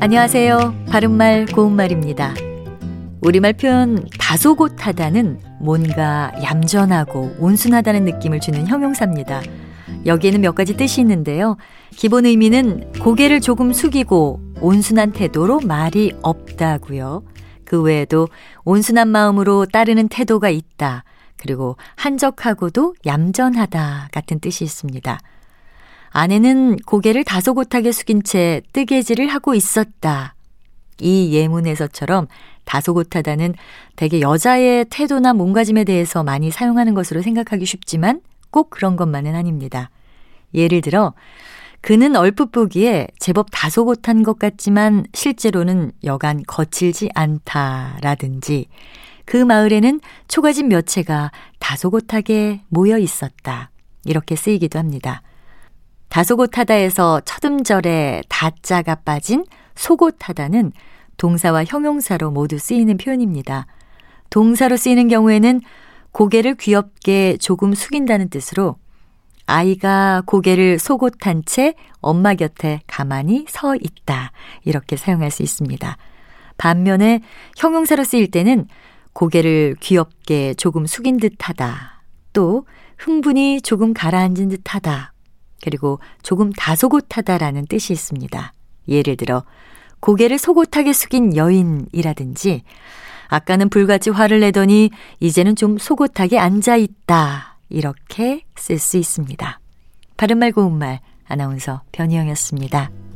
안녕하세요. 바른말 고운말입니다. 우리말 표현 다소곳하다는 뭔가 얌전하고 온순하다는 느낌을 주는 형용사입니다. 여기에는 몇 가지 뜻이 있는데요. 기본 의미는 고개를 조금 숙이고 온순한 태도로 말이 없다고요. 그 외에도 온순한 마음으로 따르는 태도가 있다. 그리고 한적하고도 얌전하다 같은 뜻이 있습니다. 아내는 고개를 다소곳하게 숙인 채 뜨개질을 하고 있었다. 이 예문에서처럼 다소곳하다는 대개 여자의 태도나 몸가짐에 대해서 많이 사용하는 것으로 생각하기 쉽지만 꼭 그런 것만은 아닙니다. 예를 들어, 그는 얼핏 보기에 제법 다소곳한 것 같지만 실제로는 여간 거칠지 않다라든지 그 마을에는 초가집 몇 채가 다소곳하게 모여 있었다. 이렇게 쓰이기도 합니다. 다소곳하다에서 첫 음절에 다자가 빠진 소곳하다는 동사와 형용사로 모두 쓰이는 표현입니다. 동사로 쓰이는 경우에는 고개를 귀엽게 조금 숙인다는 뜻으로 아이가 고개를 속옷한 채 엄마 곁에 가만히 서 있다. 이렇게 사용할 수 있습니다. 반면에 형용사로 쓰일 때는 고개를 귀엽게 조금 숙인 듯 하다. 또 흥분이 조금 가라앉은 듯 하다. 그리고 조금 다소곳하다라는 뜻이 있습니다. 예를 들어 고개를 소곳하게 숙인 여인이라든지 아까는 불같이 화를 내더니 이제는 좀 소곳하게 앉아 있다. 이렇게 쓸 수 있습니다. 바른말 고운말 아나운서 변희영이었습니다.